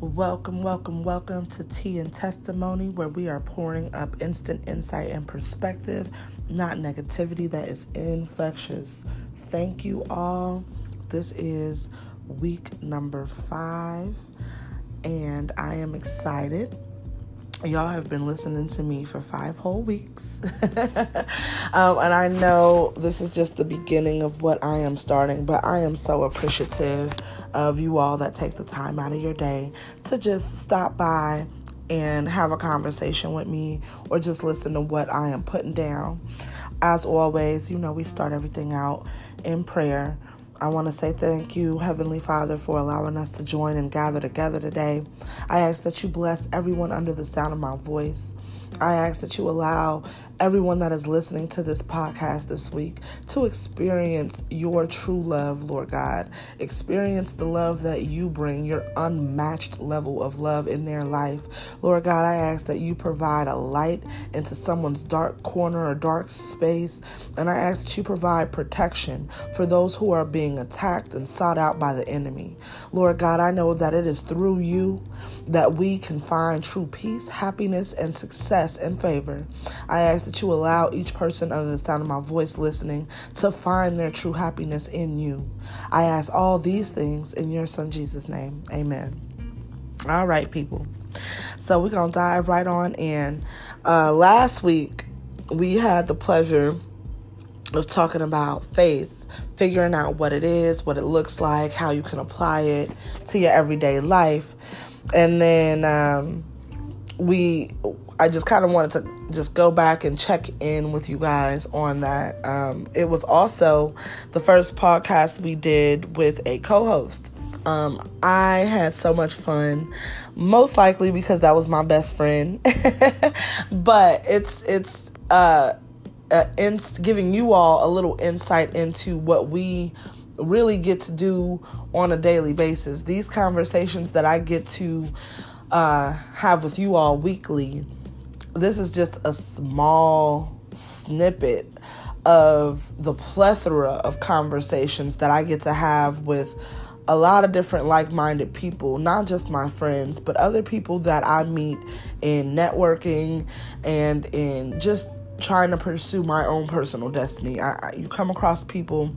Welcome, welcome, welcome to Tea and Testimony, where we are pouring up instant insight and perspective, not negativity that is infectious. Thank you all. This is week number five, and I am excited y'all have been listening to me for five whole weeks. um, and I know this is just the beginning of what I am starting, but I am so appreciative of you all that take the time out of your day to just stop by and have a conversation with me or just listen to what I am putting down. As always, you know, we start everything out in prayer. I want to say thank you, Heavenly Father, for allowing us to join and gather together today. I ask that you bless everyone under the sound of my voice. I ask that you allow everyone that is listening to this podcast this week to experience your true love, Lord God. Experience the love that you bring, your unmatched level of love in their life. Lord God, I ask that you provide a light into someone's dark corner or dark space. And I ask that you provide protection for those who are being attacked and sought out by the enemy. Lord God, I know that it is through you that we can find true peace, happiness, and success success and favor. I ask that you allow each person under the sound of my voice listening to find their true happiness in you. I ask all these things in your son Jesus' name. Amen. All right, people. So we're going to dive right on in. Uh, last week, we had the pleasure of talking about faith, figuring out what it is, what it looks like, how you can apply it to your everyday life. And then um, we I just kind of wanted to just go back and check in with you guys on that. Um, it was also the first podcast we did with a co host. Um, I had so much fun, most likely because that was my best friend. but it's it's uh, uh in, giving you all a little insight into what we really get to do on a daily basis. These conversations that I get to uh, have with you all weekly this is just a small snippet of the plethora of conversations that I get to have with a lot of different like minded people, not just my friends, but other people that I meet in networking and in just trying to pursue my own personal destiny. I, I, you come across people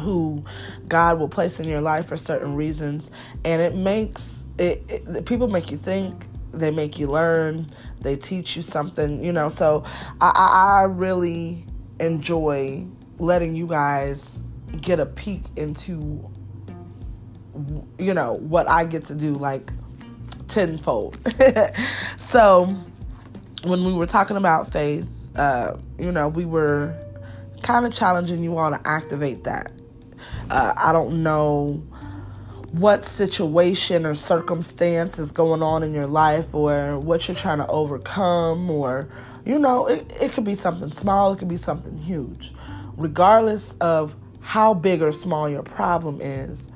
who God will place in your life for certain reasons, and it makes it, it people make you think they make you learn, they teach you something, you know. So I, I, I really enjoy letting you guys get a peek into, you know, what I get to do like tenfold. so when we were talking about faith, uh, you know, we were kind of challenging you all to activate that. Uh, I don't know what situation or circumstance is going on in your life or what you're trying to overcome or you know it, it could be something small it could be something huge. Regardless of how big or small your problem is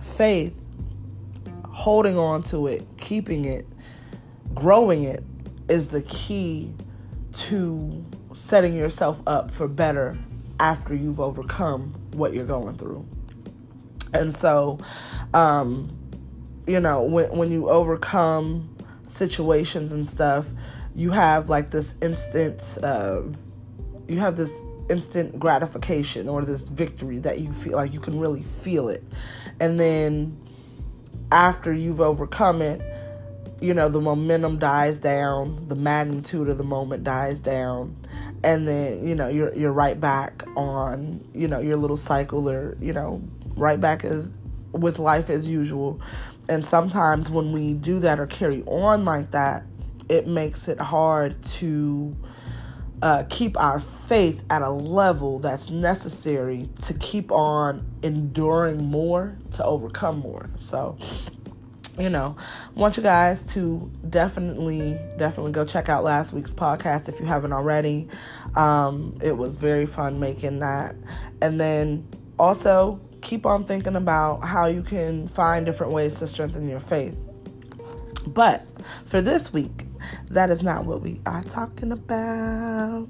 faith holding on to it keeping it growing it is the key to setting yourself up for better after you've overcome what you're going through and so, um, you know, when when you overcome situations and stuff, you have like this instant, uh, you have this instant gratification or this victory that you feel like you can really feel it, and then after you've overcome it, you know, the momentum dies down, the magnitude of the moment dies down, and then, you know, you're you're right back on, you know, your little cycle or, you know, right back as with life as usual. And sometimes when we do that or carry on like that, it makes it hard to uh, keep our faith at a level that's necessary to keep on enduring more to overcome more. So, you know, want you guys to definitely, definitely go check out last week's podcast if you haven't already. Um, it was very fun making that. And then also, keep on thinking about how you can find different ways to strengthen your faith. But for this week, that is not what we are talking about.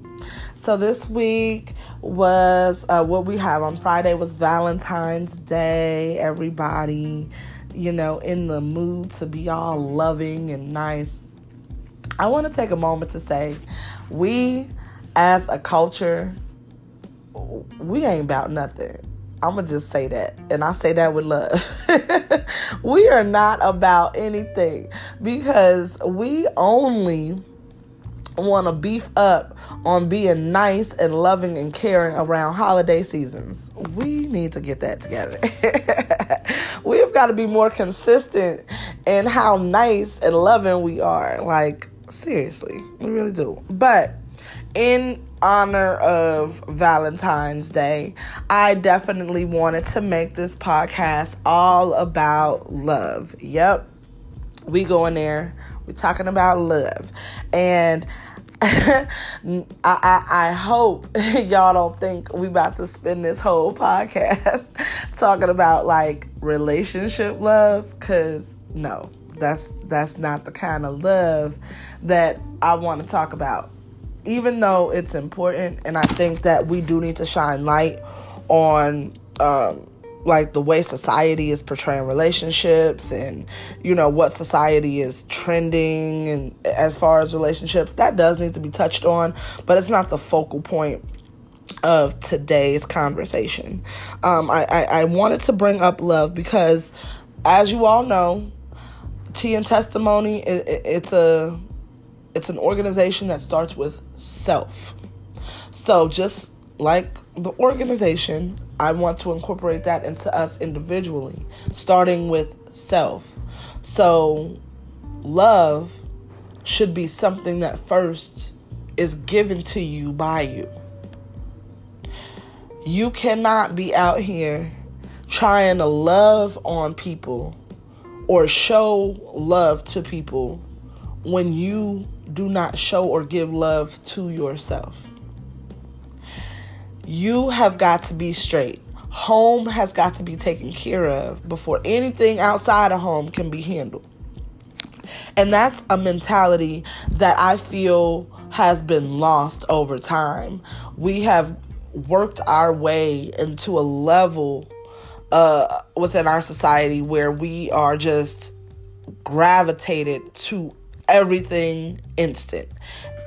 So this week was uh, what we have on Friday was Valentine's Day. Everybody you know, in the mood to be all loving and nice, I want to take a moment to say we as a culture, we ain't about nothing. I'm gonna just say that, and I say that with love. we are not about anything because we only want to beef up on being nice and loving and caring around holiday seasons. We need to get that together. We've got to be more consistent in how nice and loving we are. Like, seriously, we really do. But in honor of Valentine's Day, I definitely wanted to make this podcast all about love. Yep, we going there we're talking about love. And I, I, I hope y'all don't think we about to spend this whole podcast talking about like relationship love cuz no that's that's not the kind of love that I want to talk about even though it's important and I think that we do need to shine light on um, like the way society is portraying relationships and you know what society is trending and as far as relationships that does need to be touched on but it's not the focal point of today's conversation. Um, I, I, I wanted to bring up love because as you all know tea and testimony it, it, it's a it's an organization that starts with self so just like the organization I want to incorporate that into us individually, starting with self. So, love should be something that first is given to you by you. You cannot be out here trying to love on people or show love to people when you do not show or give love to yourself. You have got to be straight. Home has got to be taken care of before anything outside of home can be handled. And that's a mentality that I feel has been lost over time. We have worked our way into a level uh, within our society where we are just gravitated to everything instant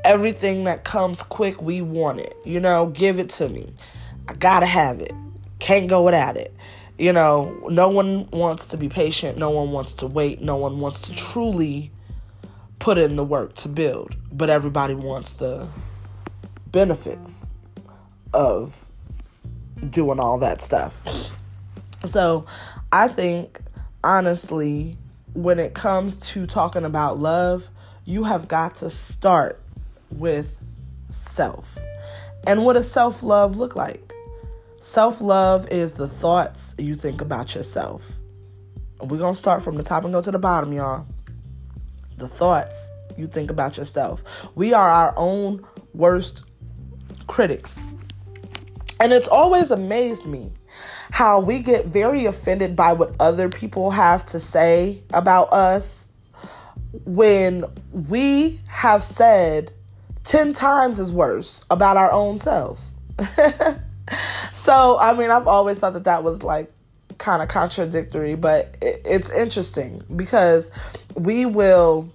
everything that comes quick, we want it. You know, give it to me. I gotta have it. Can't go without it. You know, no one wants to be patient. No one wants to wait. No one wants to truly put in the work to build. But everybody wants the benefits of doing all that stuff. So I think, honestly, when it comes to talking about love, you have got to start with self. And what does self love look like? Self love is the thoughts you think about yourself. We're going to start from the top and go to the bottom, y'all. The thoughts you think about yourself. We are our own worst critics. And it's always amazed me how we get very offended by what other people have to say about us when we have said 10 times as worse about our own selves. so, I mean, I've always thought that that was like kind of contradictory, but it's interesting because we will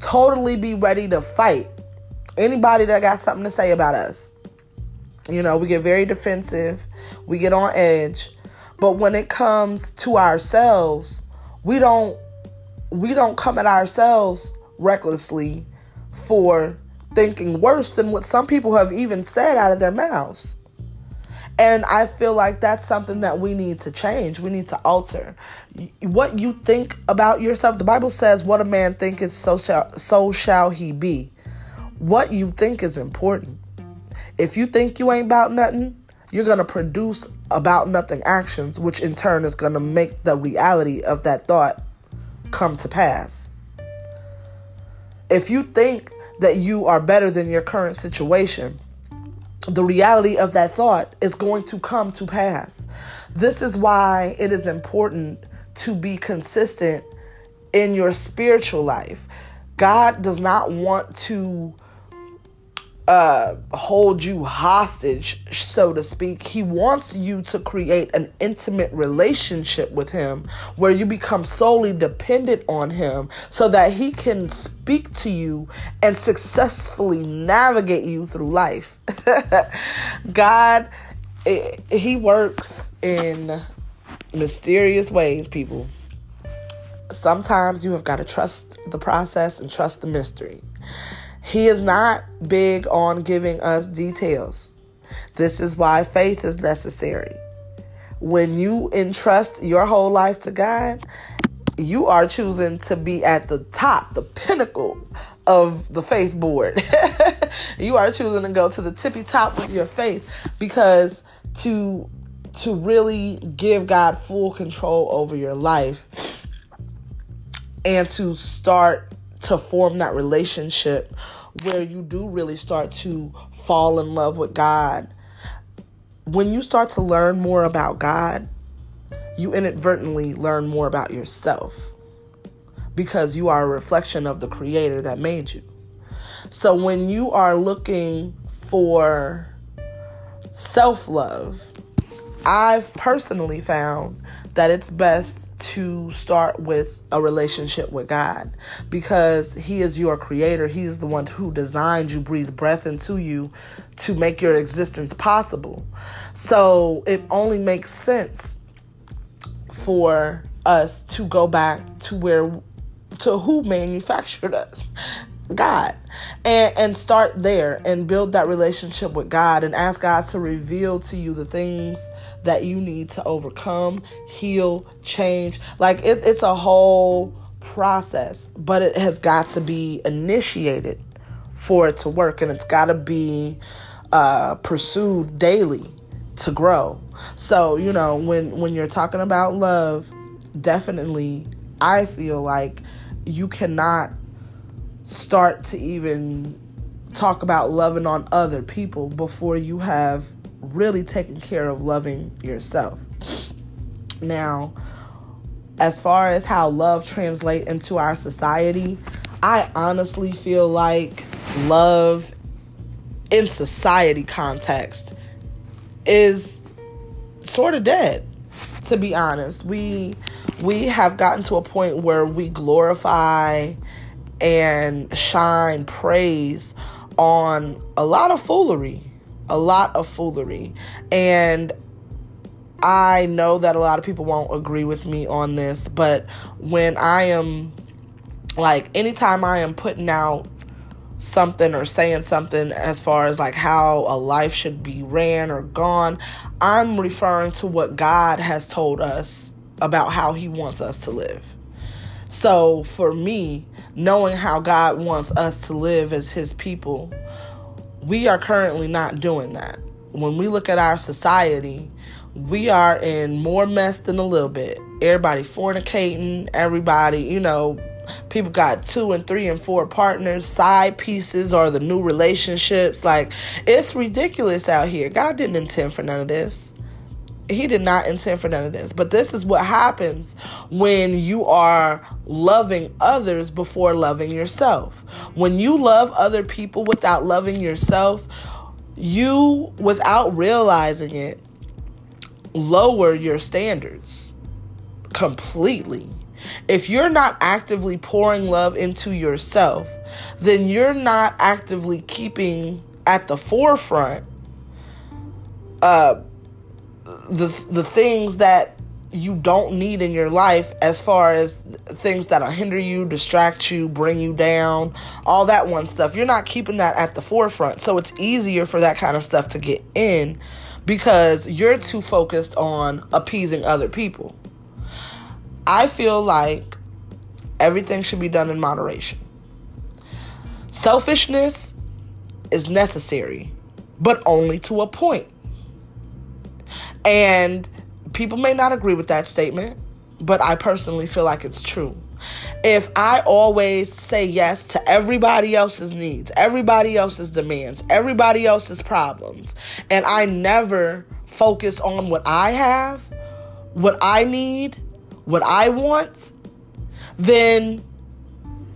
totally be ready to fight anybody that got something to say about us. You know, we get very defensive, we get on edge, but when it comes to ourselves, we don't we don't come at ourselves recklessly for thinking worse than what some people have even said out of their mouths. And I feel like that's something that we need to change. We need to alter. What you think about yourself, the Bible says, what a man thinketh, so shall, so shall he be. What you think is important. If you think you ain't about nothing, you're going to produce about nothing actions, which in turn is going to make the reality of that thought come to pass. If you think that you are better than your current situation, the reality of that thought is going to come to pass. This is why it is important to be consistent in your spiritual life. God does not want to uh, hold you hostage, so to speak. He wants you to create an intimate relationship with him where you become solely dependent on him so that he can speak to you and successfully navigate you through life. God, it, eh, he works in mysterious ways, people. Sometimes you have got to trust the process and trust the mystery. He is not big on giving us details. This is why faith is necessary. When you entrust your whole life to God, you are choosing to be at the top, the pinnacle of the faith board. you are choosing to go to the tippy top with your faith because to to really give God full control over your life and to start to form that relationship where you do really start to fall in love with God. When you start to learn more about God, you inadvertently learn more about yourself because you are a reflection of the creator that made you. So when you are looking for self love, I've personally found that it's best to start with a relationship with God because He is your creator. He is the one who designed you, breathed breath into you to make your existence possible. So it only makes sense for us to go back to where to who manufactured us God and and start there and build that relationship with God and ask God to reveal to you the things that you need to overcome, heal, change. Like it, it's a whole process, but it has got to be initiated for it to work and it's got to be uh, pursued daily to grow. So, you know, when when you're talking about love, definitely I feel like you cannot start to even talk about loving on other people before you have really taking care of loving yourself. Now, as far as how love translate into our society, I honestly feel like love in society context is sort of dead to be honest. We we have gotten to a point where we glorify and shine praise on a lot of foolery, a lot of foolery. And I know that a lot of people won't agree with me on this, but when I am like anytime I am putting out something or saying something as far as like how a life should be ran or gone, I'm referring to what God has told us about how he wants us to live. So for me, knowing how God wants us to live as His people, we are currently not doing that. When we look at our society, we are in more mess than a little bit. Everybody fornicating, everybody, you know, people got two and three and four partners, side pieces, or the new relationships. Like, it's ridiculous out here. God didn't intend for none of this he did not intend for none of this. But this is what happens when you are loving others before loving yourself. When you love other people without loving yourself, you, without realizing it, lower your standards completely. If you're not actively pouring love into yourself, then you're not actively keeping at the forefront uh, the the things that you don't need in your life as far as things that'll hinder you, distract you, bring you down, all that one stuff. You're not keeping that at the forefront. So it's easier for that kind of stuff to get in because you're too focused on appeasing other people. I feel like everything should be done in moderation. Selfishness is necessary, but only to a point. And people may not agree with that statement, but I personally feel like it's true. If I always say yes to everybody else's needs, everybody else's demands, everybody else's problems, and I never focus on what I have, what I need, what I want, then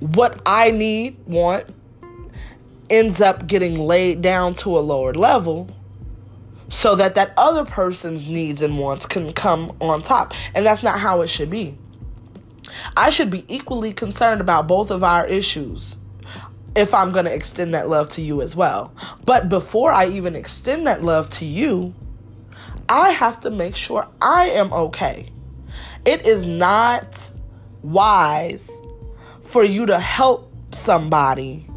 what I need, want, ends up getting laid down to a lower level so that that other person's needs and wants can come on top. And that's not how it should be. I should be equally concerned about both of our issues if i'm going to extend that love to you as well. But before i even extend that love to you i have to make sure i am okay. It is not wise for you to help somebody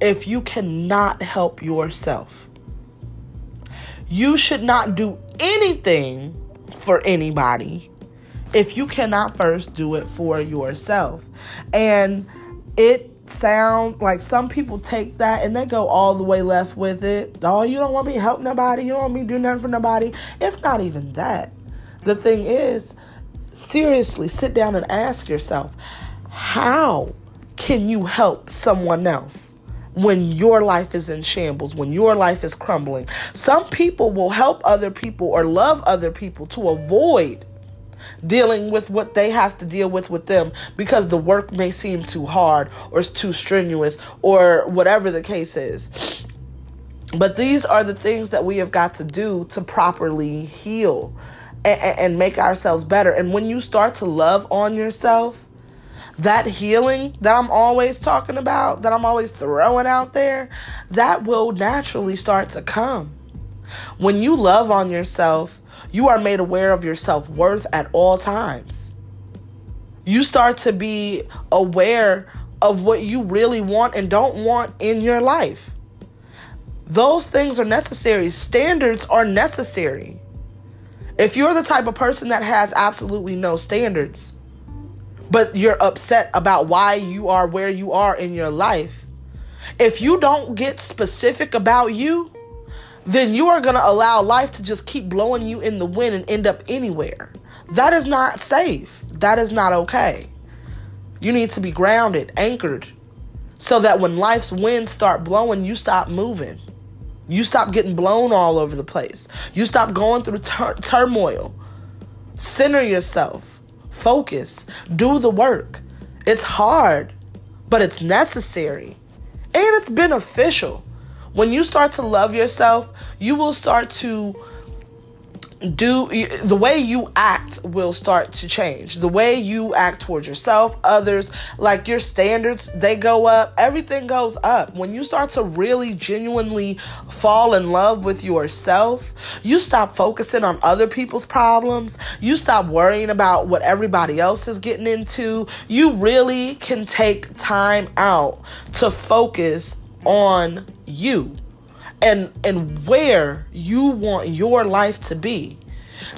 if you cannot help yourself. You should not do anything for anybody if you cannot first do it for yourself. And it sound like some people take that and they go all the way left with it. Oh, you don't want me to help nobody, you don't want me to do nothing for nobody. It's not even that. The thing is, seriously, sit down and ask yourself, how can you help someone else? When your life is in shambles, when your life is crumbling. Some people will help other people or love other people to avoid dealing with what they have to deal with with them because the work may seem too hard or it's too strenuous or whatever the case is. But these are the things that we have got to do to properly heal and, and make ourselves better. And when you start to love on yourself, that healing that I'm always talking about, that I'm always throwing out there, that will naturally start to come. When you love on yourself, you are made aware of your self worth at all times. You start to be aware of what you really want and don't want in your life. Those things are necessary. Standards are necessary. If you're the type of person that has absolutely no standards, but you're upset about why you are where you are in your life, if you don't get specific about you, then you are going to allow life to just keep blowing you in the wind and end up anywhere. That is not safe. That is not okay. You need to be grounded, anchored, so that when life's winds start blowing, you stop moving. You stop getting blown all over the place. You stop going through tur- turmoil. Center yourself. Focus. Do the work. It's hard, but it's necessary. And it's beneficial. When you start to love yourself, you will start to do the way you act will start to change. The way you act towards yourself others like your standards they go up. Everything goes up. When you start to really genuinely fall in love with yourself you stop focusing on other people's problems. You stop worrying about what everybody else is getting into. You really can take time out to focus on you and and where you want your life to be.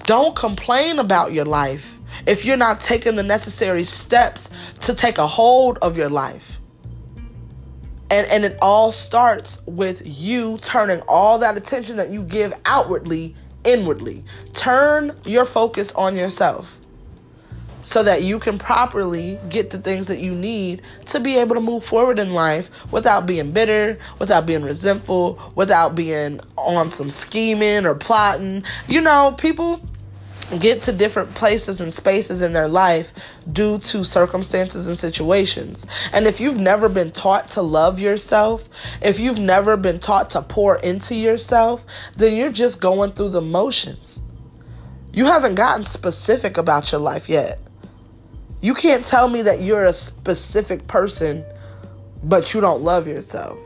Don't complain about your life if you're not taking the necessary steps to take a hold of your life. And and it all starts with you turning all that attention that you give outwardly inwardly. Turn your focus on yourself so that you can properly get the things that you need to be able to move forward in life without being bitter, without being resentful, without being on some scheming or plotting. You know, people get to different places and spaces in their life due to circumstances and situations. And if you've never been taught to love yourself, if you've never been taught to pour into yourself, then you're just going through the motions. You haven't gotten specific about your life yet. You can't tell me that you're a specific person, but you don't love yourself.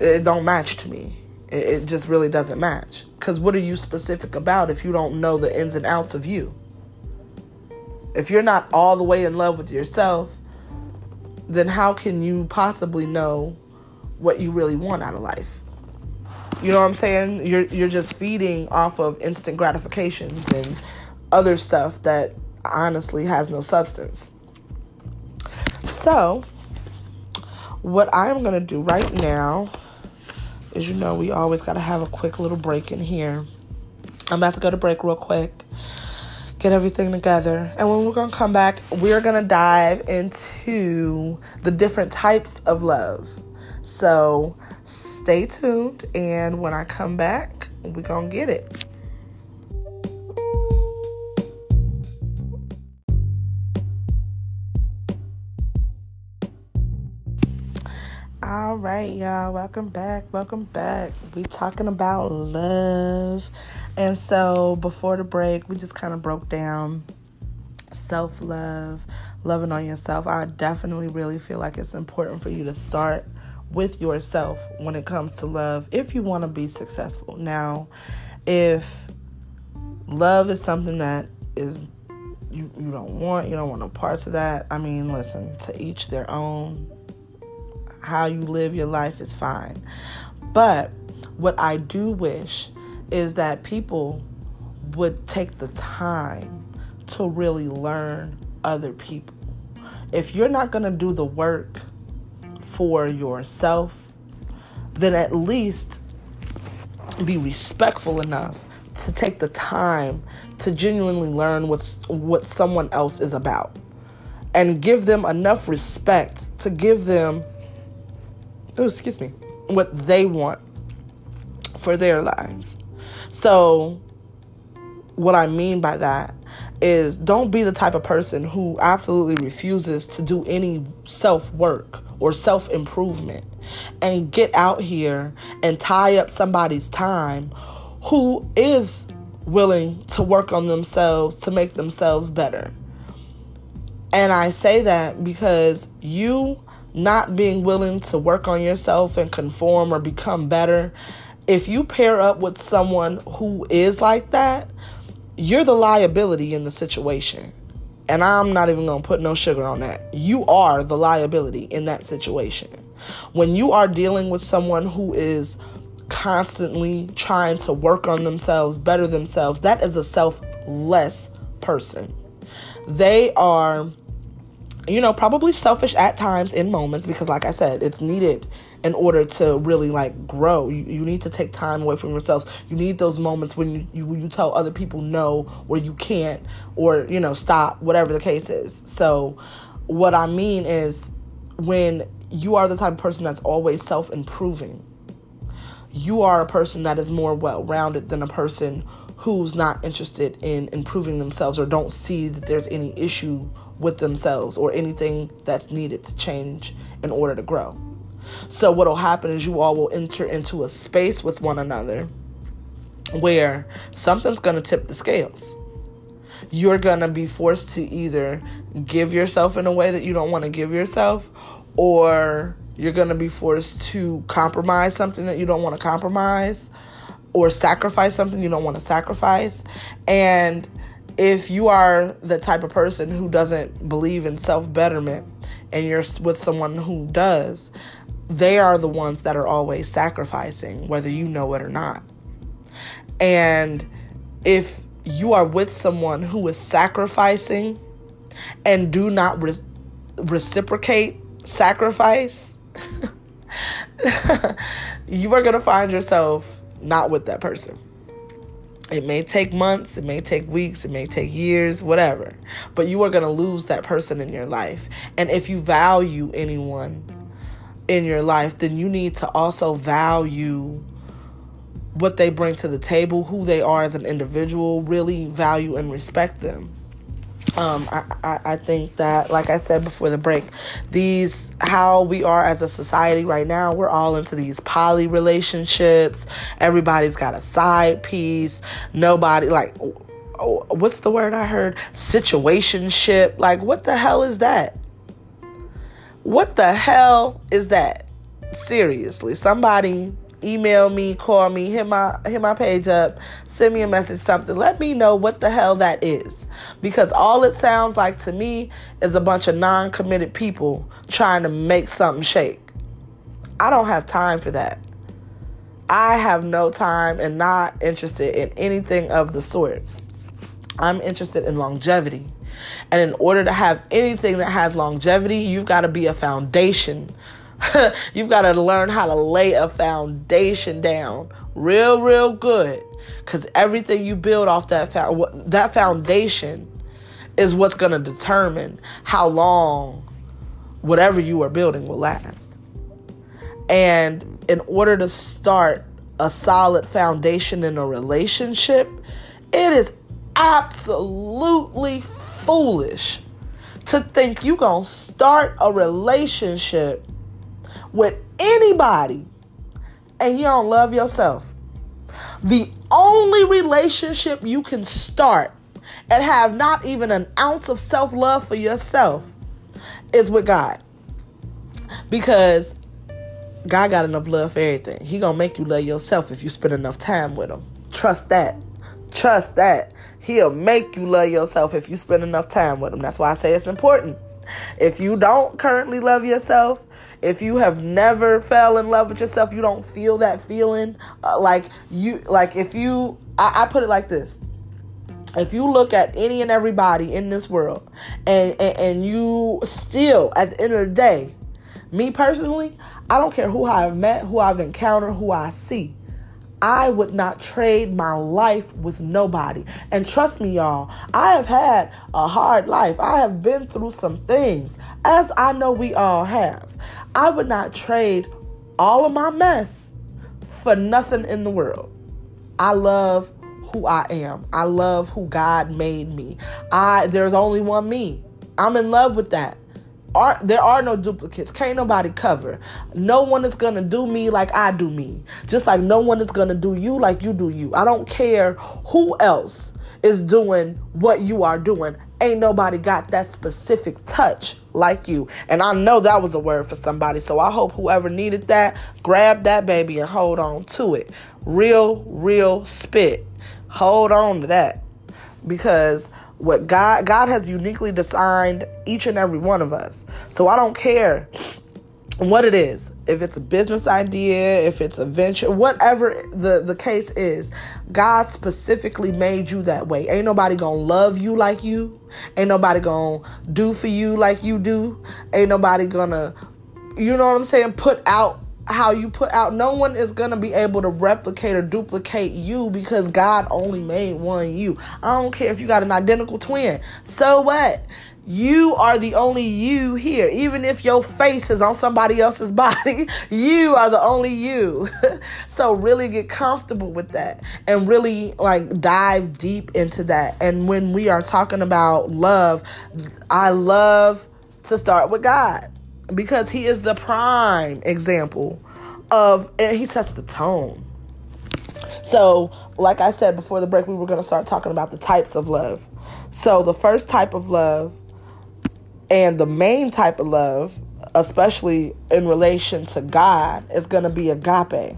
It don't match to me. It, just really doesn't match. Because what are you specific about if you don't know the ins and outs of you? If you're not all the way in love with yourself, then how can you possibly know what you really want out of life? You know what I'm saying? You're you're just feeding off of instant gratifications and other stuff that honestly has no substance. So, what I'm going to do right now is you know, we always got to have a quick little break in here. I'm about to go to break real quick, get everything together. And when we're going to come back, we're going to dive into the different types of love. So, stay tuned. And when I come back, we're going to get it. All right, y'all. Welcome back. Welcome back. We talking about love. And so before the break, we just kind of broke down self-love, loving on yourself. I definitely really feel like it's important for you to start with yourself when it comes to love if you want to be successful. Now, if love is something that is you, you don't want, you don't want no parts of that. I mean, listen, to each their own how you live your life is fine. But what I do wish is that people would take the time to really learn other people. If you're not going to do the work for yourself, then at least be respectful enough to take the time to genuinely learn what's what someone else is about and give them enough respect to give them oh, excuse me, what they want for their lives. So, what I mean by that is don't be the type of person who absolutely refuses to do any self work or self improvement and get out here and tie up somebody's time who is willing to work on themselves to make themselves better. And I say that because you not being willing to work on yourself and conform or become better, if you pair up with someone who is like that, you're the liability in the situation. And I'm not even going to put no sugar on that. You are the liability in that situation. When you are dealing with someone who is constantly trying to work on themselves, better themselves, that is a selfless person. They are you know, probably selfish at times in moments because, like I said, it's needed in order to really like grow. You, you need to take time away from yourselves. You need those moments when you, you you tell other people no or you can't or you know stop, whatever the case is. So, what I mean is when you are the type of person that's always self improving, you are a person that is more well rounded than a person who's not interested in improving themselves or don't see that there's any issue with themselves or anything that's needed to change in order to grow. So, what will happen is you all will enter into a space with one another where something's going to tip the scales. You're going to be forced to either give yourself in a way that you don't want to give yourself, or you're going to be forced to compromise something that you don't want to compromise, or sacrifice something you don't want to sacrifice. And if you are the type of person who doesn't believe in self betterment and you're with someone who does, they are the ones that are always sacrificing, whether you know it or not. And if you are with someone who is sacrificing and do not re- reciprocate sacrifice, you are going to find yourself not with that person. It may take months, it may take weeks, it may take years, whatever. But you are going to lose that person in your life. And if you value anyone in your life, then you need to also value what they bring to the table, who they are as an individual, really value and respect them. Um, I, I, I think that, like I said before the break, these, how we are as a society right now, we're all into these poly relationships. Everybody's got a side piece. Nobody, like, what's the word I heard? Situationship. Like, what the hell is that? What the hell is that? Seriously, somebody email me, call me, hit my hit my page up, send me a message, something. Let me know what the hell that is. Because all it sounds like to me is a bunch of non-committed people trying to make something shake. I don't have time for that. I have no time and not interested in anything of the sort. I'm interested in longevity. And in order to have anything that has longevity, you've got to be a foundation You've got to learn how to lay a foundation down real, real good. Because everything you build off that, that foundation is what's going to determine how long whatever you are building will last. And in order to start a solid foundation in a relationship, it is absolutely foolish to think you're going to start a relationship with anybody and you don't love yourself, the only relationship you can start and have not even an ounce of self love for yourself is with God. Because God got enough love for everything. He gonna make you love yourself if you spend enough time with him. Trust that. Trust that. He'll make you love yourself if you spend enough time with him. That's why I say it's important. If you don't currently love yourself, if you have never fell in love with yourself, you don't feel that feeling. Uh, like you, like if you, I, I put it like this: if you look at any and everybody in this world, and, and and you still at the end of the day, me personally, I don't care who I've met, who I've encountered, who I see. I would not trade my life with nobody. And trust me, y'all, I have had a hard life. I have been through some things, as I know we all have. I would not trade all of my mess for nothing in the world. I love who I am. I love who God made me. I there's only one me. I'm in love with that are there are no duplicates. Can't nobody cover. No one is gonna do me like I do me. Just like no one is gonna do you like you do you. I don't care who else is doing what you are doing. Ain't nobody got that specific touch like you. And I know that was a word for somebody. So I hope whoever needed that, grab that baby and hold on to it. Real, real spit. Hold on to that. Because what God God has uniquely designed each and every one of us. So I don't care what it is. If it's a business idea if it's a venture whatever the the case is god specifically made you that way. Ain't nobody gonna love you like you. Ain't nobody gonna do for you like you do. Ain't nobody gonna you know what i'm saying put out how you put out no one is going to be able to replicate or duplicate you because God only made one you. I don't care if you got an identical twin. So what? You are the only you here. Even if your face is on somebody else's body, you are the only you. so really get comfortable with that and really like dive deep into that. And when we are talking about love, I love to start with God because he is the prime example of and he sets the tone. So like i said before the break we were going to start talking about the types of love. So the first type of love and the main type of love especially in relation to god is going to be agape.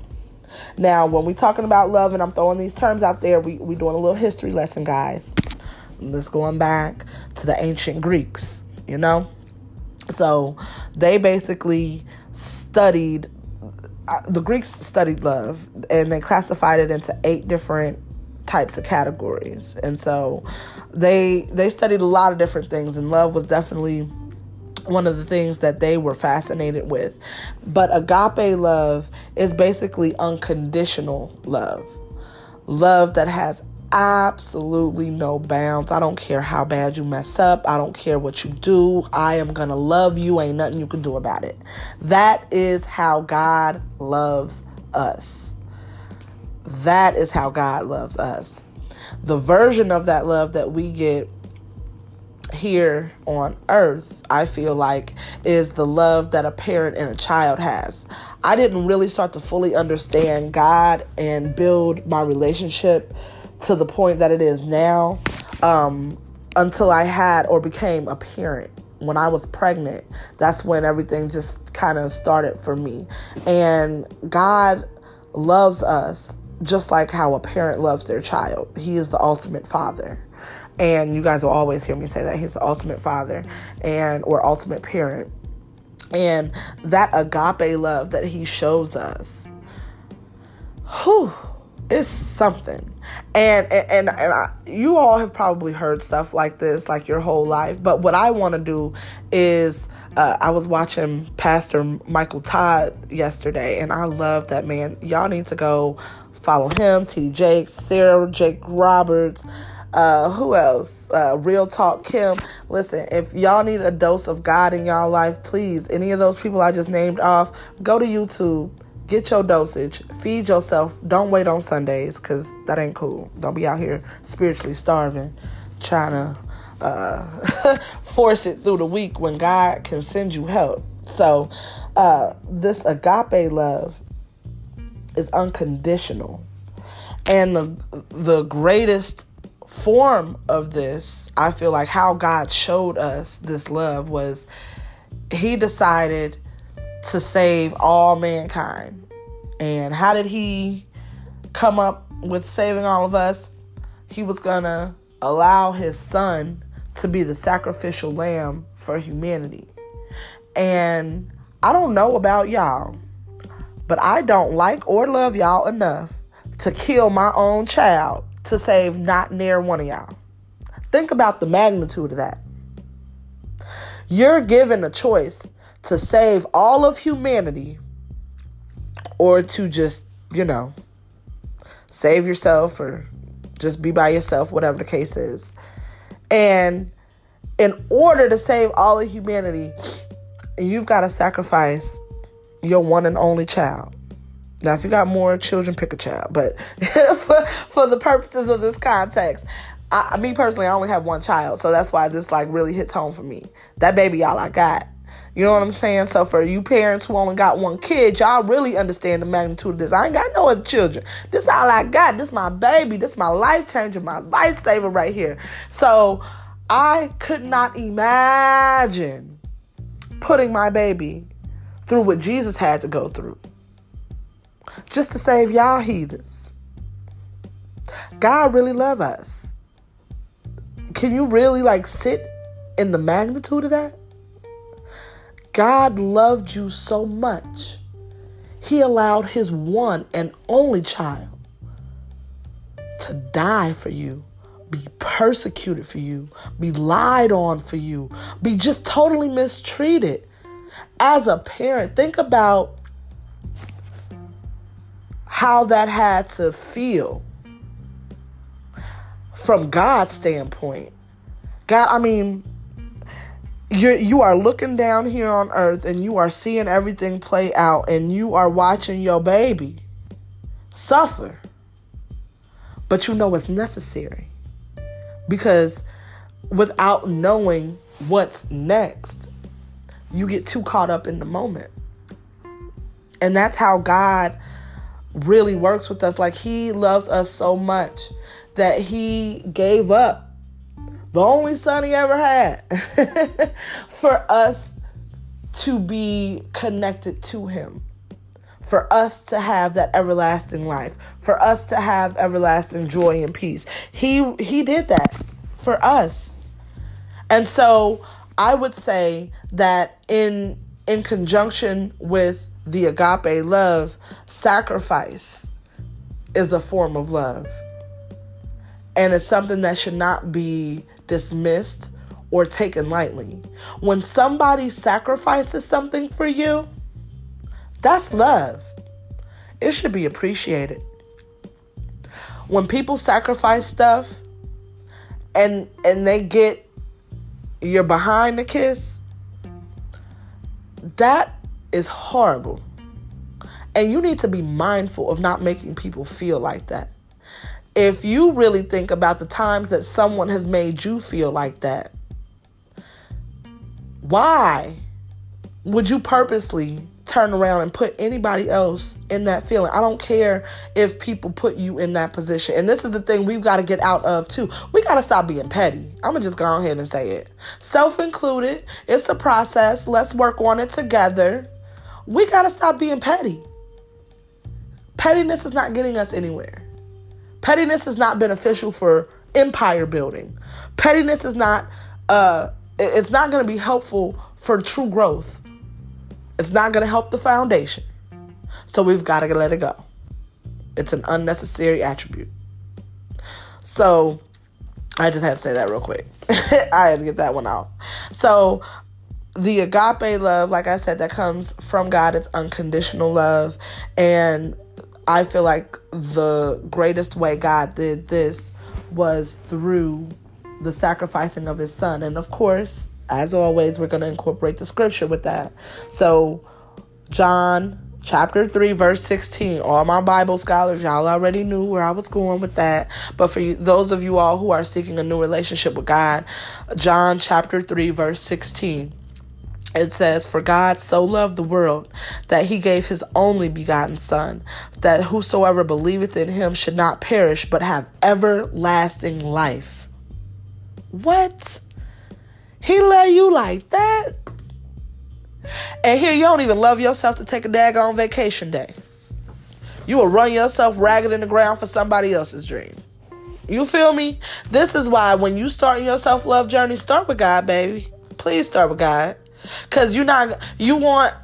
Now when we're talking about love and i'm throwing these terms out there we, we doing a little history lesson guys. Let's going back to the ancient greeks you know so they basically studied, uh, the Greeks studied love and they classified it into eight different types of categories. And so they they studied a lot of different things and love was definitely one of the things that they were fascinated with. But agape love is basically unconditional love. Love that has absolutely no bounds. I don't care how bad you mess up. I don't care what you do. I am going to love you. Ain't nothing you can do about it. That is how God loves us. That is how God loves us. The version of that love that we get here on earth, I feel like, is the love that a parent and a child has. I didn't really start to fully understand God and build my relationship to the point that it is now um, until I had or became a parent. When I was pregnant, that's when everything just kind of started for me. And God loves us just like how a parent loves their child. He is the ultimate father. And you guys will always hear me say that he's the ultimate father and or ultimate parent. And that agape love that he shows us. Whew, it's something and and, and I, you all have probably heard stuff like this like your whole life but what i want to do is uh, i was watching pastor michael todd yesterday and i love that man y'all need to go follow him t jakes sarah jakes roberts uh, who else? Uh, Real Talk Kim. Listen, if y'all need a dose of God in y'all life, please, any of those people I just named off, go to YouTube Get your dosage. Feed yourself. Don't wait on Sundays because that ain't cool. Don't be out here spiritually starving, trying to uh, force it through the week when God can send you help. So, uh, this agape love is unconditional. And the the greatest form of this, I feel like how God showed us this love was he decided to save all mankind. And how did he come up with saving all of us? He was going to allow his son to be the sacrificial lamb for humanity. And I don't know about y'all, but I don't like or love y'all enough to kill my own child to save not near one of y'all. Think about the magnitude of that. You're given a choice to save all of humanity or to just, you know, save yourself or just be by yourself, whatever the case is. And in order to save all of humanity, you've got to sacrifice your one and only child. Now, if you got more children, pick a child. But for, for the purposes of this context, I, me personally, I only have one child, so that's why this like really hits home for me. That baby, all I got. You know what I'm saying? So for you parents who only got one kid, y'all really understand the magnitude of this. I ain't got no other children. This all I got. This my baby. This my life changer, my lifesaver right here. So I could not imagine putting my baby through what Jesus had to go through just to save y'all heathens. God really love us. Can you really like sit in the magnitude of that? God loved you so much. He allowed his one and only child to die for you, be persecuted for you, be lied on for you, be just totally mistreated. As a parent, think about how that had to feel from God's standpoint. God, I mean, you you are looking down here on earth and you are seeing everything play out and you are watching your baby suffer. But you know it's necessary. Because without knowing what's next, you get too caught up in the moment. And that's how God really works with us. Like he loves us so much that he gave up the only son he ever had for us to be connected to him. For us to have that everlasting life, for us to have everlasting joy and peace. He he did that for us. And so I would say that in in conjunction with the agape love, sacrifice is a form of love. And it's something that should not be dismissed or taken lightly. When somebody sacrifices something for you, that's love. It should be appreciated. When people sacrifice stuff and and they get you're behind the kiss, that is horrible. And you need to be mindful of not making people feel like that. If you really think about the times that someone has made you feel like that, why would you purposely turn around and put anybody else in that feeling? I don't care if people put you in that position. And this is the thing we've got to get out of too. We got to stop being petty. I'm going to just go ahead and say it. Self included, it's a process. Let's work on it together. We got to stop being petty. Pettiness is not getting us anywhere. Pettiness is not beneficial for empire building. Pettiness is not uh it's not going to be helpful for true growth. It's not going to help the foundation. So we've got to let it go. It's an unnecessary attribute. So I just had to say that real quick. I had to get that one out. So the agape love, like I said, that comes from God, it's unconditional love. And I feel like the greatest way God did this was through the sacrificing of his son. And of course, as always, we're going to incorporate the scripture with that. So, John chapter 3 verse 16 all my bible scholars y'all already knew where i was going with that but for you, those of you all who are seeking a new relationship with god john chapter 3 verse 16 it says, For God so loved the world that he gave his only begotten Son, that whosoever believeth in him should not perish, but have everlasting life. What? He love you like that? And here you don't even love yourself to take a daggone vacation day. You will run yourself ragged in the ground for somebody else's dream. You feel me? This is why when you start your self love journey, start with God, baby. Please start with God. Cause you're not you want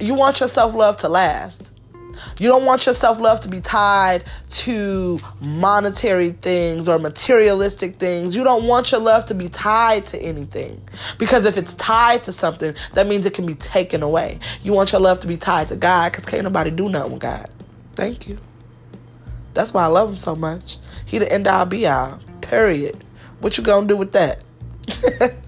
you want your self love to last. You don't want your self love to be tied to monetary things or materialistic things. You don't want your love to be tied to anything. Because if it's tied to something, that means it can be taken away. You want your love to be tied to God because can't nobody do nothing with God. Thank you. That's why I love him so much. He the end all be all. Period. What you gonna do with that?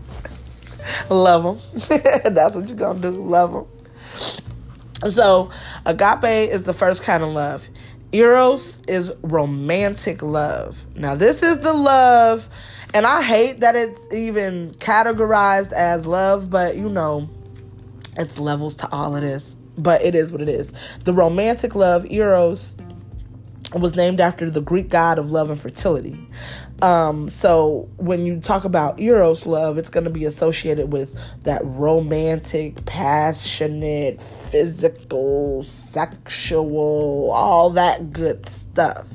love them. That's what you're gonna do. Love them. So, agape is the first kind of love. Eros is romantic love. Now, this is the love, and I hate that it's even categorized as love, but you know, it's levels to all of this. But it is what it is. The romantic love, Eros, was named after the Greek god of love and fertility. Um, so when you talk about Eros love, it's going to be associated with that romantic, passionate, physical, sexual, all that good stuff.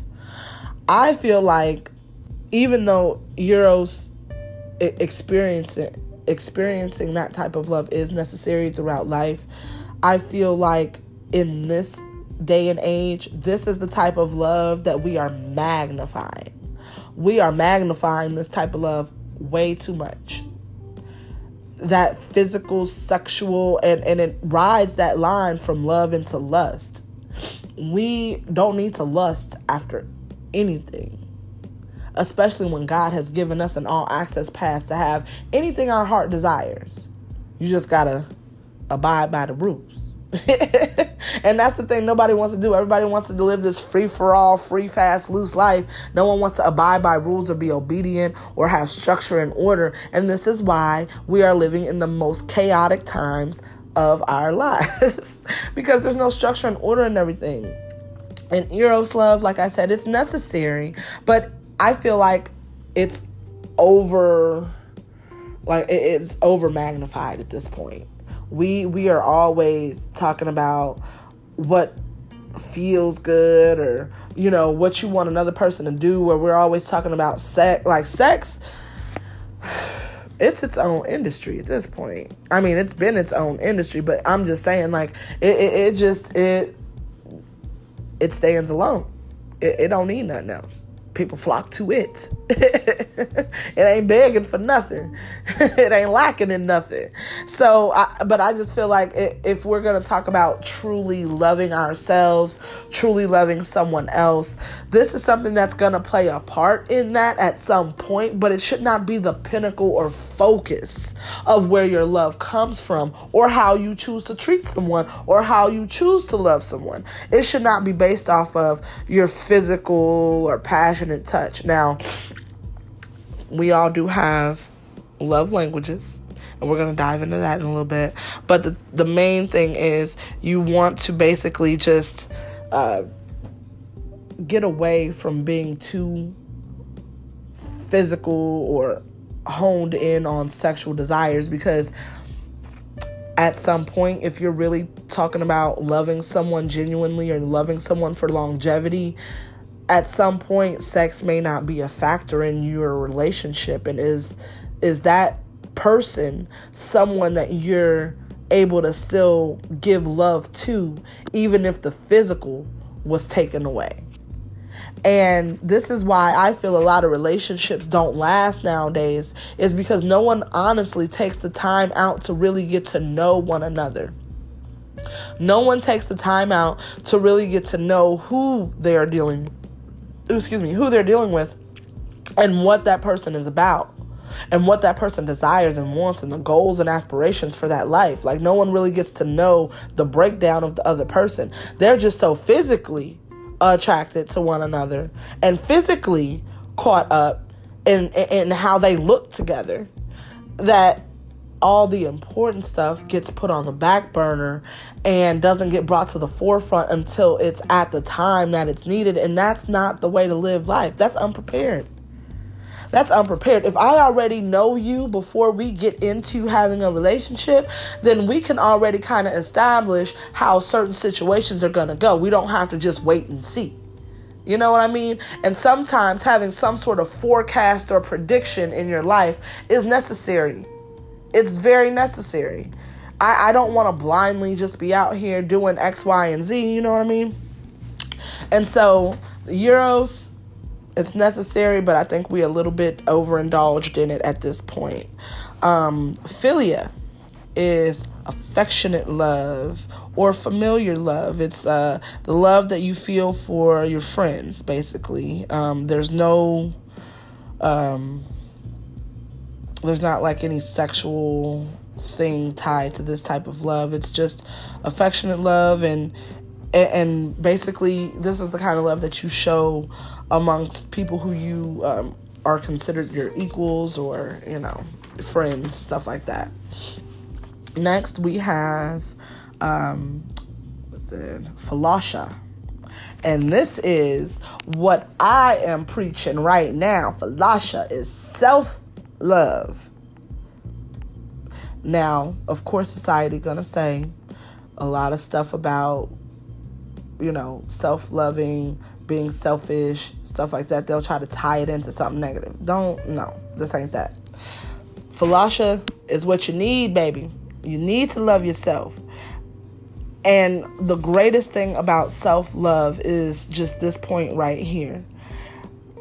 I feel like even though Eros experiencing experiencing that type of love is necessary throughout life, I feel like in this day and age, this is the type of love that we are magnifying. We are magnifying this type of love way too much. That physical, sexual, and, and it rides that line from love into lust. We don't need to lust after anything especially when God has given us an all access pass to have anything our heart desires. You just gotta abide by the rules. and that's the thing nobody wants to do. Everybody wants to live this free for all, free, fast, loose life. No one wants to abide by rules or be obedient or have structure and order. And this is why we are living in the most chaotic times of our lives because there's no structure and order and everything. And Eros love, like I said, it's necessary, but I feel like it's over like it's over magnified at this point we we are always talking about what feels good or you know what you want another person to do where we're always talking about sex like sex it's its own industry at this point. I mean it's been its own industry but i'm just saying like it, it, it just it it stands alone. It, it don't need nothing else people flock to it. it ain't begging for nothing. it ain't lacking in nothing. So, I, but I just feel like if we're going to talk about truly loving ourselves, truly loving someone else, this is something that's going to play a part in that at some point, but it should not be the pinnacle or focus of where your love comes from or how you choose to treat someone or how you choose to love someone. It should not be based off of your physical or passionate touch. Now, we all do have love languages and we're going to dive into that in a little bit but the the main thing is you want to basically just uh, get away from being too physical or honed in on sexual desires because at some point if you're really talking about loving someone genuinely or loving someone for longevity at some point sex may not be a factor in your relationship and is is that person someone that you're able to still give love to even if the physical was taken away and this is why I feel a lot of relationships don't last nowadays is because no one honestly takes the time out to really get to know one another. No one takes the time out to really get to know who they are dealing excuse me, who they're dealing with and what that person is about and what that person desires and wants and the goals and aspirations for that life. Like no one really gets to know the breakdown of the other person. They're just so physically attracted to one another and physically caught up in in how they look together that all the important stuff gets put on the back burner and doesn't get brought to the forefront until it's at the time that it's needed. And that's not the way to live life. That's unprepared. That's unprepared. If I already know you before we get into having a relationship, then we can already kind of establish how certain situations are going to go. We don't have to just wait and see. You know what I mean? And sometimes having some sort of forecast or prediction in your life is necessary. It's very necessary. I, I don't want to blindly just be out here doing X, Y, and Z. You know what I mean? And so, Eros, it's necessary, but I think we're a little bit overindulged in it at this point. Um, philia is affectionate love or familiar love. It's uh, the love that you feel for your friends, basically. Um, there's no, um, there's not like any sexual thing tied to this type of love. It's just affectionate love and and basically this is the kind of love that you show amongst people who you um, are considered your equals or you know friends stuff like that Next, we have um, what's it? Philasha. And this is what I am preaching right now. Falasha is self love. Now, of course, society gonna say a lot of stuff about, you know, self loving, being selfish, stuff like that. They'll try to tie it into something negative. Don't, no, this ain't that. Falasha is what you need, baby. You need to love yourself. And the greatest thing about self love is just this point right here.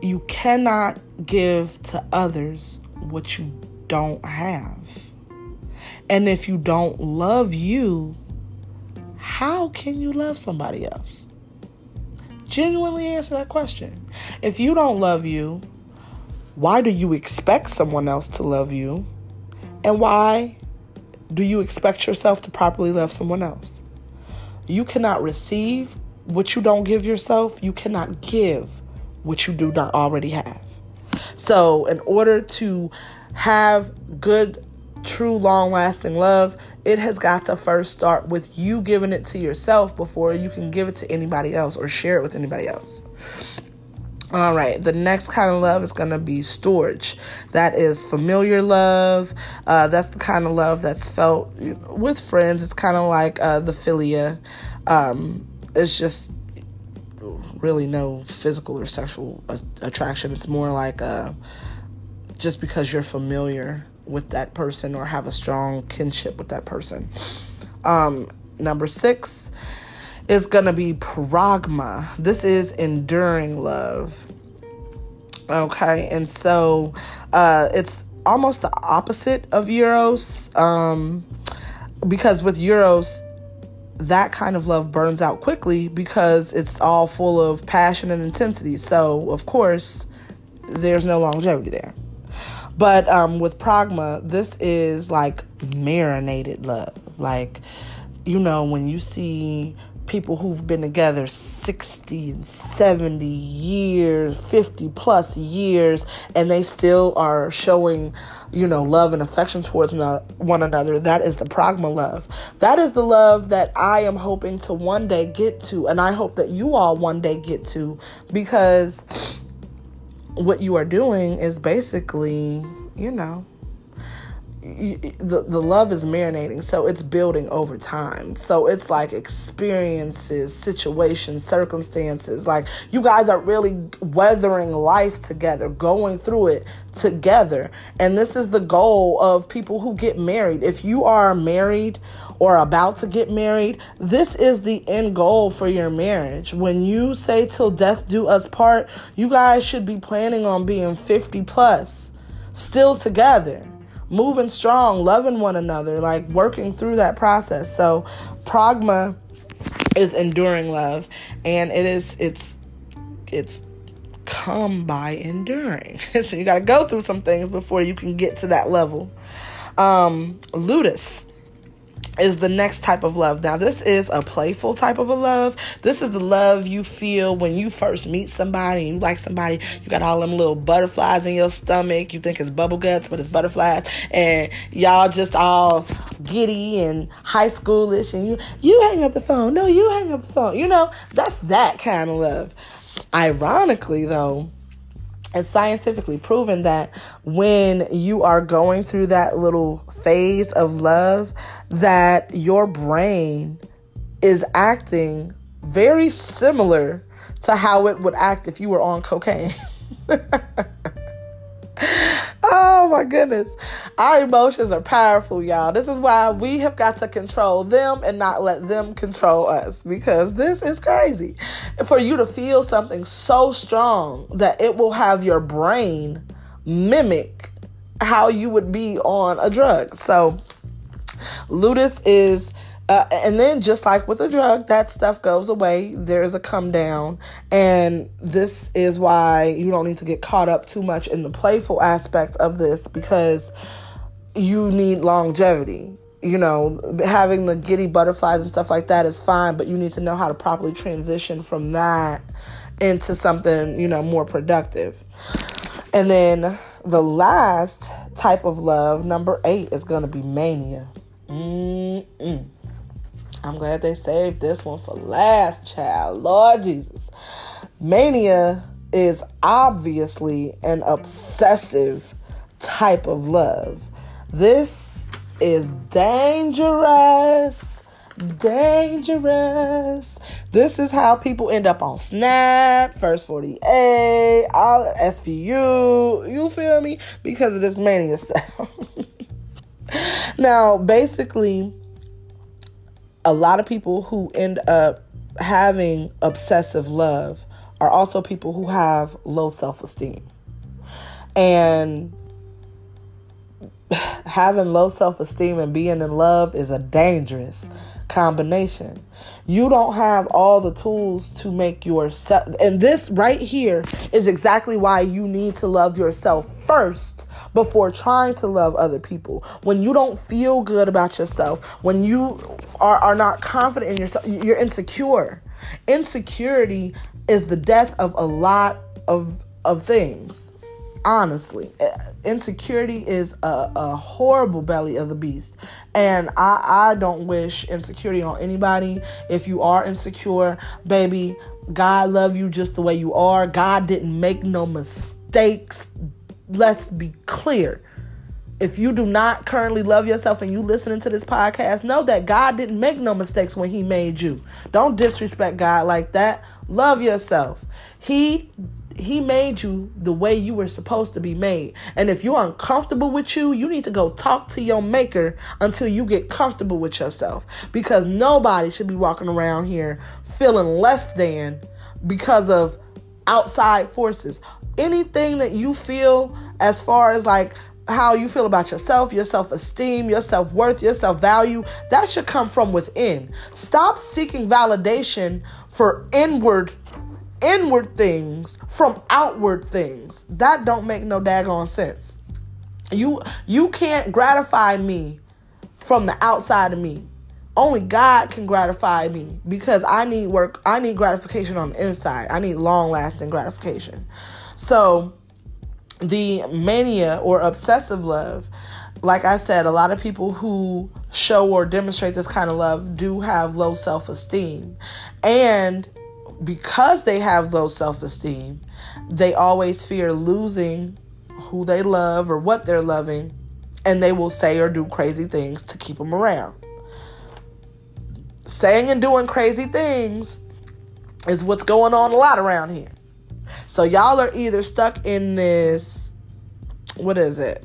You cannot give to others what you don't have. And if you don't love you, how can you love somebody else? Genuinely answer that question. If you don't love you, why do you expect someone else to love you? And why do you expect yourself to properly love someone else? You cannot receive what you don't give yourself. You cannot give what you do not already have. So, in order to have good, true, long lasting love, it has got to first start with you giving it to yourself before you can give it to anybody else or share it with anybody else. All right, the next kind of love is going to be storge. That is familiar love. Uh, that's the kind of love that's felt with friends. It's kind of like uh, the philia. Um, it's just really no physical or sexual attraction. It's more like uh, just because you're familiar with that person or have a strong kinship with that person. Um, number six is going to be pragma. This is enduring love. Okay, and so uh, it's almost the opposite of Eros um, because with Eros, that kind of love burns out quickly because it's all full of passion and intensity. So, of course, there's no longevity there. But um, with Pragma, this is like marinated love. Like, you know, when you see people who've been together 60 and 70 years, 50 plus years, and they still are showing, you know, love and affection towards one another. That is the pragma love. That is the love that I am hoping to one day get to, and I hope that you all one day get to because what you are doing is basically, you know, the, the love is marinating so it's building over time. So it's like experiences situations circumstances like you guys are really weathering life together going through it together. And this is the goal of people who get married. If you are married or about to get married this is the end goal for your marriage. When you say till death do us part you guys should be planning on being 50 plus still together moving strong, loving one another, like working through that process. So, pragma is enduring love, and it is it's it's come by enduring. so you got to go through some things before you can get to that level. Um, ludus is the next type of love. Now, this is a playful type of a love. This is the love you feel when you first meet somebody and you like somebody. You got all them little butterflies in your stomach. You think it's bubble guts, but it's butterflies. And y'all just all giddy and high schoolish. And you, you hang up the phone. No, you hang up the phone. You know, that's that kind of love. Ironically, though, it's scientifically proven that when you are going through that little phase of love that your brain is acting very similar to how it would act if you were on cocaine oh my goodness. Our emotions are powerful, y'all. This is why we have got to control them and not let them control us because this is crazy. For you to feel something so strong that it will have your brain mimic how you would be on a drug. So, Ludus is uh, and then, just like with a drug, that stuff goes away. There's a come down. And this is why you don't need to get caught up too much in the playful aspect of this because you need longevity. You know, having the giddy butterflies and stuff like that is fine, but you need to know how to properly transition from that into something, you know, more productive. And then the last type of love, number eight, is going to be mania. Mm-mm. I'm glad they saved this one for last, child. Lord Jesus. Mania is obviously an obsessive type of love. This is dangerous. Dangerous. This is how people end up on Snap, First 48, all SVU. You feel me? Because of this mania stuff. now, basically, a lot of people who end up having obsessive love are also people who have low self esteem. And having low self esteem and being in love is a dangerous combination. You don't have all the tools to make yourself, and this right here is exactly why you need to love yourself first before trying to love other people. When you don't feel good about yourself, when you are, are not confident in yourself, you're insecure. Insecurity is the death of a lot of of things. Honestly, eh, insecurity is a, a horrible belly of the beast, and I I don't wish insecurity on anybody. If you are insecure, baby, God love you just the way you are. God didn't make no mistakes let's be clear. If you do not currently love yourself and you listening to this podcast, know that God didn't make no mistakes when he made you. Don't disrespect God like that. Love yourself. He he made you the way you were supposed to be made. And if you're uncomfortable with you, you need to go talk to your maker until you get comfortable with yourself. Because nobody should be walking around here feeling less than because of outside forces anything that you feel as far as like how you feel about yourself, your self esteem, your self worth, your self value, that should come from within. Stop seeking validation for inward inward things from outward things. That don't make no daggone sense. You you can't gratify me from the outside of me. Only God can gratify me because I need work, I need gratification on the inside. I need long lasting gratification. So, the mania or obsessive love, like I said, a lot of people who show or demonstrate this kind of love do have low self esteem. And because they have low self esteem, they always fear losing who they love or what they're loving, and they will say or do crazy things to keep them around. Saying and doing crazy things is what's going on a lot around here. So y'all are either stuck in this what is it?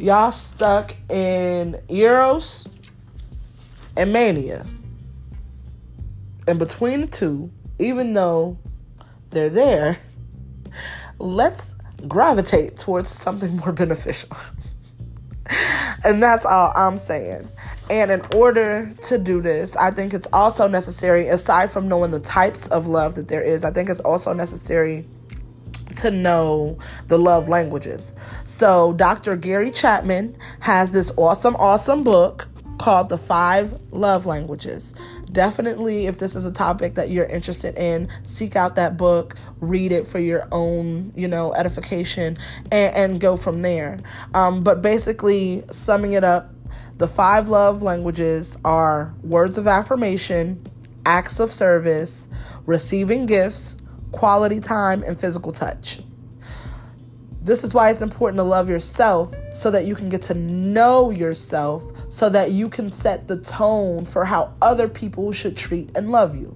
Y'all stuck in Eros and Mania. And between the two, even though they're there, let's gravitate towards something more beneficial. and that's all I'm saying. And in order to do this, I think it's also necessary, aside from knowing the types of love that there is, I think it's also necessary to know the love languages. So, Dr. Gary Chapman has this awesome, awesome book called The Five Love Languages. Definitely, if this is a topic that you're interested in, seek out that book, read it for your own, you know, edification, and, and go from there. Um, but basically, summing it up, the five love languages are words of affirmation, acts of service, receiving gifts, quality time, and physical touch. This is why it's important to love yourself so that you can get to know yourself, so that you can set the tone for how other people should treat and love you.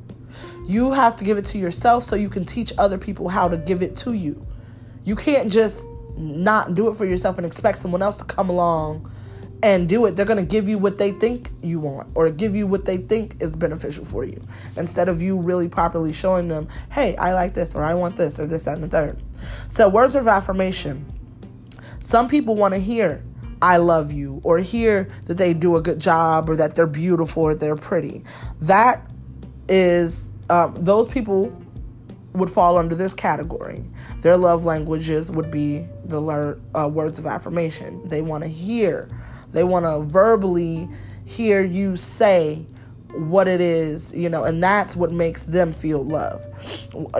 You have to give it to yourself so you can teach other people how to give it to you. You can't just not do it for yourself and expect someone else to come along and do it, they're going to give you what they think you want or give you what they think is beneficial for you instead of you really properly showing them, hey, I like this or I want this or this, that, and the third. So, words of affirmation. Some people want to hear, I love you, or hear that they do a good job or that they're beautiful or they're pretty. That is, um, those people would fall under this category. Their love languages would be the uh, words of affirmation. They want to hear they want to verbally hear you say what it is, you know, and that's what makes them feel love.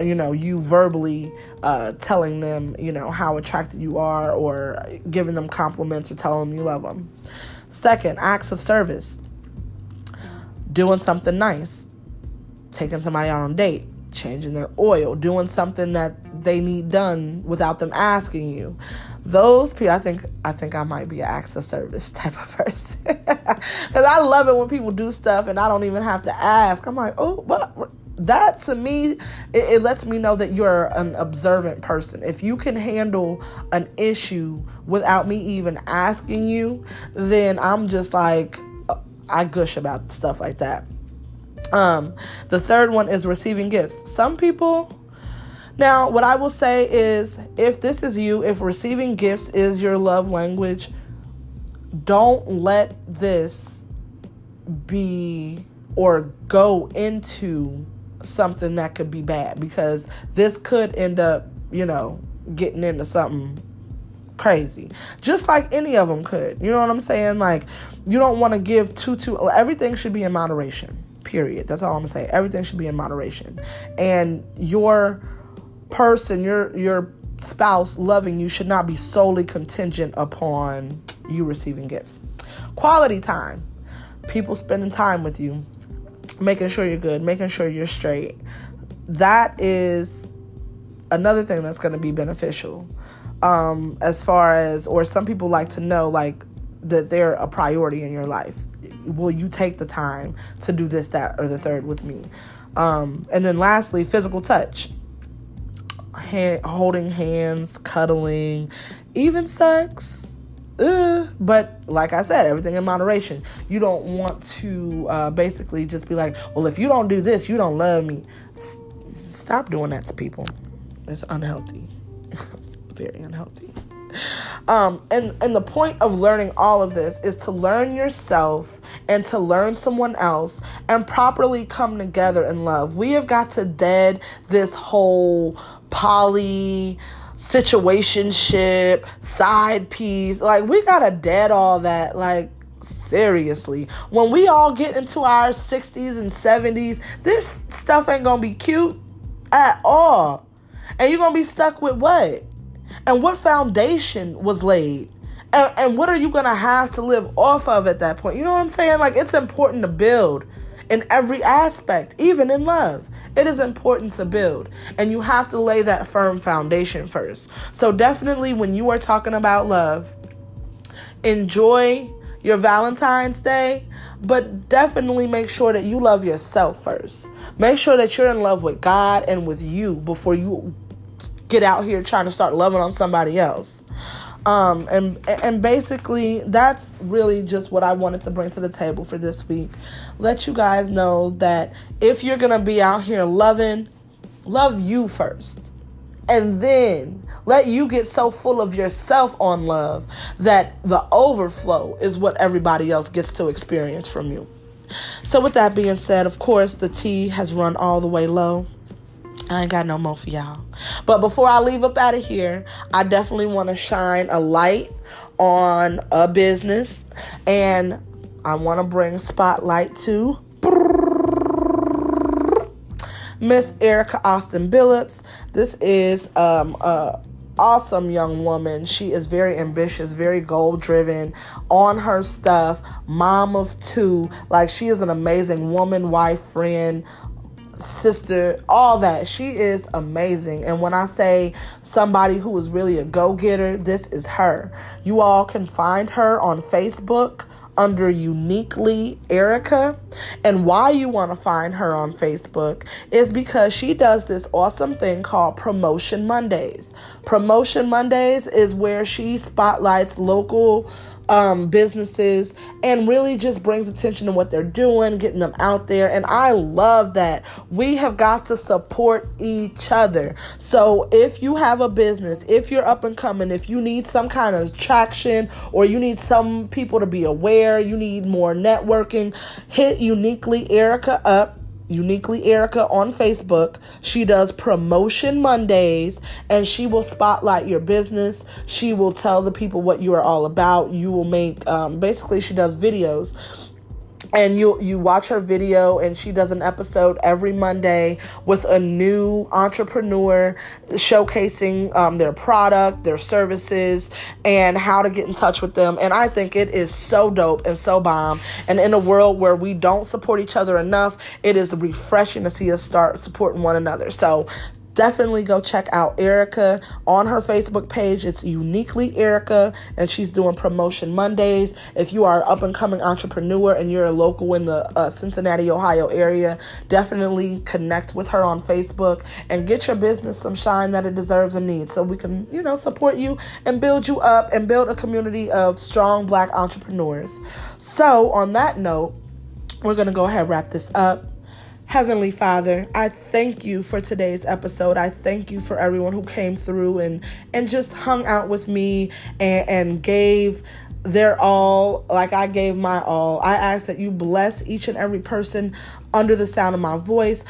You know, you verbally uh, telling them, you know, how attracted you are or giving them compliments or telling them you love them. Second, acts of service. Doing something nice. Taking somebody out on a date. Changing their oil. Doing something that they need done without them asking you. Those people i think i think i might be an access service type of person. Because i love it when people do stuff and i don't even have to ask. I'm like oh what? That to me it, it, lets me know that you're an observant person. If you can handle an issue without me even asking you then i'm just like i gush about stuff like that. Um the third one is receiving gifts. Some people now, what I will say is if this is you, if receiving gifts is your love language, don't let this be or go into something that could be bad because this could end up, you know, getting into something crazy. Just like any of them could. You know what I'm saying? Like you don't want to give too too everything should be in moderation. Period. That's all I'm going to say. Everything should be in moderation. And your person, your your spouse loving you should not be solely contingent upon you receiving gifts. Quality time. People spending time with you, making sure you're good, making sure you're straight. That is another thing that's going to be beneficial. Um, as far as, or some people like to know, like, that they're a priority in your life. Will you take the time to do this, that, or the third with me? Um, and then lastly, physical touch hand, holding hands, cuddling, even sex. Uh, but like I said, everything in moderation. You don't want to uh, basically just be like, well, if you don't do this, you don't love me. S- stop doing that to people. It's unhealthy. it's very unhealthy. Um, and and the point of learning all of this is to learn yourself and to learn someone else and properly come together in love. We have got to dead this whole poly situationship side piece. Like we gotta dead all that like seriously. When we all get into our 60s and 70s this stuff ain't gonna be cute at all. And you're gonna be stuck with what? And what foundation was laid? And, and what are you gonna have to live off of at that point? You know what i'm saying? Like it's important to build in every aspect, even in love. It is important to build, and you have to lay that firm foundation first. So, definitely, when you are talking about love, enjoy your Valentine's Day, but definitely make sure that you love yourself first. Make sure that you're in love with God and with you before you get out here trying to start loving on somebody else. Um, and and basically that's really just what I wanted to bring to the table for this week. Let you guys know that if you're gonna be out here loving, love you first. And then let you get so full of yourself on love that the overflow is what everybody else gets to experience from you. So, with that being said, of course, the tea has run all the way low. I ain't got no more for y'all. But before I leave up out of here, I definitely want to shine a light on a business and I want to bring spotlight to Miss Erica Austin Billups. This is um, a awesome young woman. She is very ambitious, very goal driven on her stuff, mom of two. Like, she is an amazing woman, wife, friend, sister, all that. She is amazing. And when I say somebody who is really a go getter, this is her. You all can find her on Facebook under Uniquely Erica. And why you want to find her on Facebook is because she does this awesome thing called Promotion Mondays. Promotion Mondays is where she spotlights local um, businesses and really just brings attention to what they're doing, getting them out there. And I love that. We have got to support each other. So if you have a business, if you're up and coming, if you need some kind of traction or you need some people to be aware, you need more networking, hit Uniquely Erica up Uniquely Erica on Facebook. She does promotion Mondays and she will spotlight your business. She will tell the people what you are all about. You will make, um, basically, she does videos and you you watch her video and she does an episode every monday with a new entrepreneur showcasing um, their product their services and how to get in touch with them. And i think it is so dope and so bomb. And in a world where we don't support each other enough it is refreshing to see us start supporting one another. So definitely go check out Erica on her Facebook page. It's uniquely Erica, and she's doing promotion Mondays. If you are an up and coming entrepreneur and you're a local in the uh, Cincinnati, Ohio area, definitely connect with her on Facebook and get your business some shine that it deserves and needs so we can, you know, support you and build you up and build a community of strong black entrepreneurs. So, on that note, we're going to go ahead and wrap this up. Heavenly Father, I thank you for today's episode. I thank you for everyone who came through and and just hung out with me and, and gave their all like I gave my all. I ask that you bless each and every person under the sound of my voice.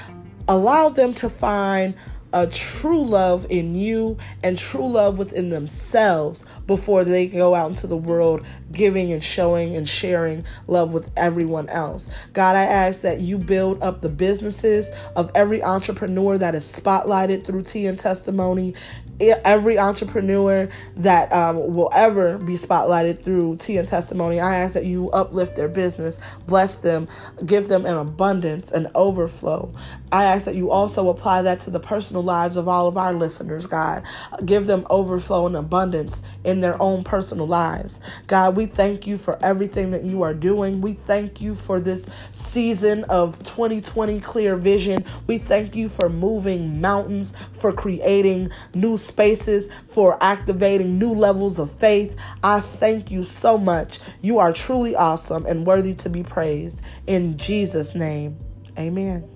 Allow them to find a true love in you and true love within themselves before they go out into the world giving and showing and sharing love with everyone else. God, I ask that you build up the businesses of every entrepreneur that is spotlighted through Tea and Testimony. Every entrepreneur that um, will ever be spotlighted through tea and testimony. I ask that you uplift their business bless them give them an abundance an overflow. I ask that you also apply that to the personal lives of all of our listeners god. Give them overflow and abundance in their mm-hmm. own personal lives god we thank you for everything that you are doing we thank you for this season of 2020 clear vision we thank you for moving mountains for creating new spaces, for activating new levels of faith. I thank you so much. You are truly awesome and worthy to be praised. In Jesus' name, amen.